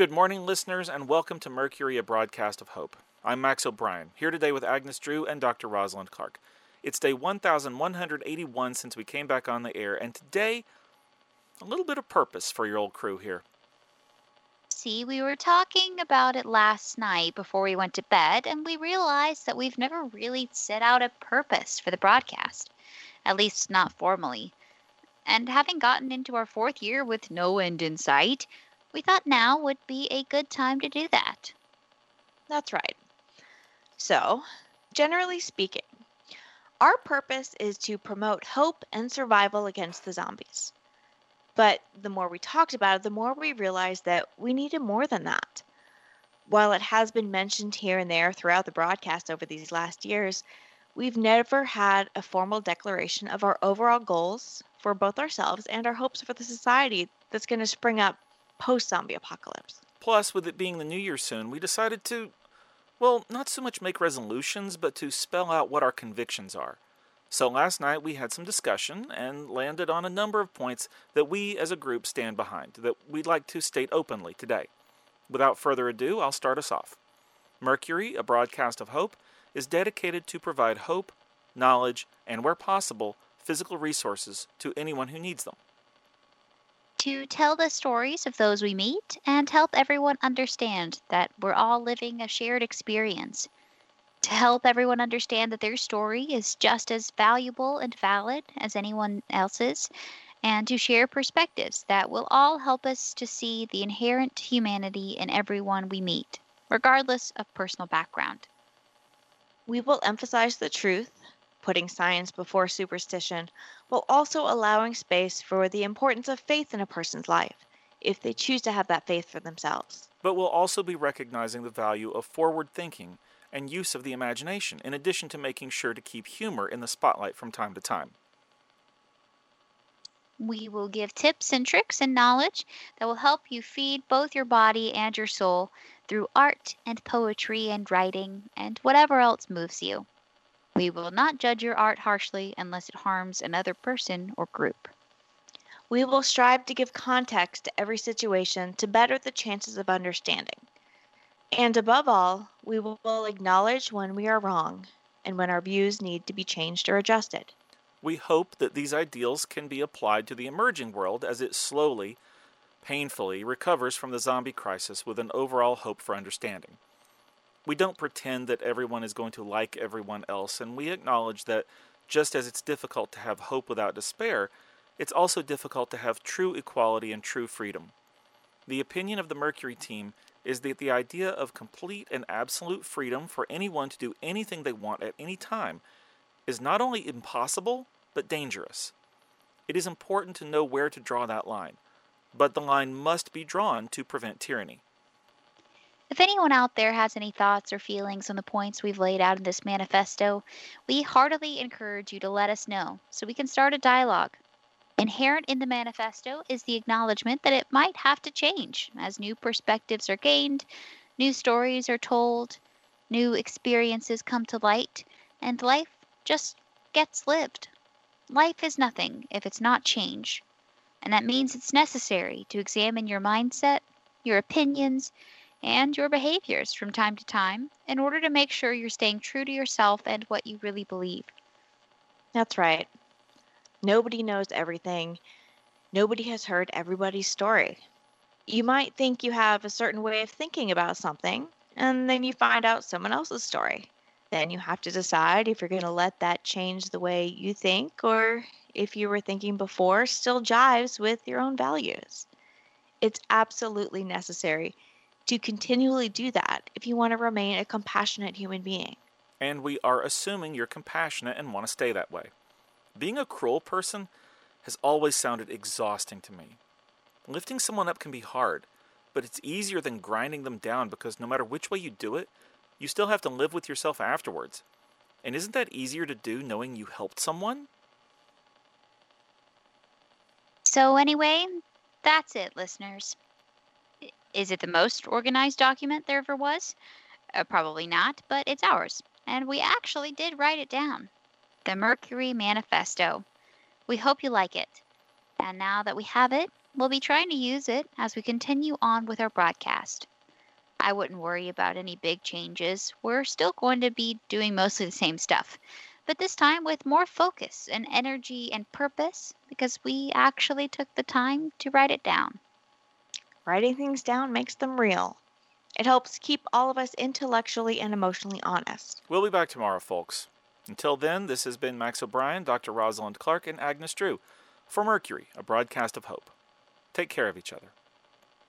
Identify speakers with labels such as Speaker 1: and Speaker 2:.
Speaker 1: Good morning, listeners, and welcome to Mercury, a broadcast of hope. I'm Max O'Brien, here today with Agnes Drew and Dr. Rosalind Clark. It's day 1181 since we came back on the air, and today, a little bit of purpose for your old crew here.
Speaker 2: See, we were talking about it last night before we went to bed, and we realized that we've never really set out a purpose for the broadcast, at least not formally. And having gotten into our fourth year with no end in sight, we thought now would be a good time to do that.
Speaker 3: That's right. So, generally speaking, our purpose is to promote hope and survival against the zombies. But the more we talked about it, the more we realized that we needed more than that. While it has been mentioned here and there throughout the broadcast over these last years, we've never had a formal declaration of our overall goals for both ourselves and our hopes for the society that's going to spring up post zombie apocalypse.
Speaker 1: Plus, with it being the new year soon, we decided to, well, not so much make resolutions, but to spell out what our convictions are. So last night we had some discussion and landed on a number of points that we as a group stand behind, that we'd like to state openly today. Without further ado, I'll start us off. Mercury, a broadcast of hope, is dedicated to provide hope, knowledge, and where possible, physical resources to anyone who needs them.
Speaker 2: To tell the stories of those we meet and help everyone understand that we're all living a shared experience to help everyone understand that their story is just as valuable and valid as anyone else's, and to share perspectives that will all help us to see the inherent humanity in everyone we meet, regardless of personal background.
Speaker 3: We will emphasize the truth, putting science before superstition, while also allowing space for the importance of faith in a person's life, if they choose to have that faith for themselves.
Speaker 1: But we'll also be recognizing the value of forward thinking and use of the imagination, in addition to making sure to keep humor in the spotlight from time to time.
Speaker 2: We will give tips and tricks and knowledge that will help you feed both your body and your soul through art and poetry and writing and whatever else moves you. We will not judge your art harshly unless it harms another person or group.
Speaker 3: We will strive to give context to every situation to better the chances of understanding. And above all, we will acknowledge when we are wrong and when our views need to be changed or adjusted.
Speaker 1: We hope that these ideals can be applied to the emerging world as it slowly, painfully recovers from the zombie crisis with an overall hope for understanding. We don't pretend that everyone is going to like everyone else, and we acknowledge that just as it's difficult to have hope without despair, it's also difficult to have true equality and true freedom. The opinion of the Mercury team is that the idea of complete and absolute freedom for anyone to do anything they want at any time is not only impossible, but dangerous. It is important to know where to draw that line, but the line must be drawn to prevent tyranny.
Speaker 2: If anyone out there has any thoughts or feelings on the points we've laid out in this manifesto, we heartily encourage you to let us know so we can start a dialogue. Inherent in the manifesto is the acknowledgement that it might have to change as new perspectives are gained, new stories are told, new experiences come to light, and life just gets lived. Life is nothing if it's not change, and that means it's necessary to examine your mindset, your opinions, and your behaviors from time to time in order to make sure you're staying true to yourself and what you really believe.
Speaker 3: That's right. Nobody knows everything. Nobody has heard everybody's story. You might think you have a certain way of thinking about something, and then you find out someone else's story. Then you have to decide if you're going to let that change the way you think or if you were thinking before still jives with your own values. It's absolutely necessary to continually do that if you want to remain a compassionate human being.
Speaker 1: And we are assuming you're compassionate and want to stay that way. Being a cruel person has always sounded exhausting to me. Lifting someone up can be hard, but it's easier than grinding them down because no matter which way you do it, you still have to live with yourself afterwards. And isn't that easier to do knowing you helped someone?
Speaker 2: So, anyway, that's it, listeners. Is it the most organized document there ever was? Uh, probably not, but it's ours, and we actually did write it down the Mercury Manifesto. We hope you like it. And now that we have it, We'll be trying to use it as we continue on with our broadcast. I wouldn't worry about any big changes. We're still going to be doing mostly the same stuff, but this time with more focus and energy and purpose because we actually took the time to write it down.
Speaker 3: Writing things down makes them real. It helps keep all of us intellectually and emotionally honest.
Speaker 1: We'll be back tomorrow, folks. Until then, this has been Max O'Brien, Dr. Rosalind Clark, and Agnes Drew for Mercury, a broadcast of hope. Take care of each other.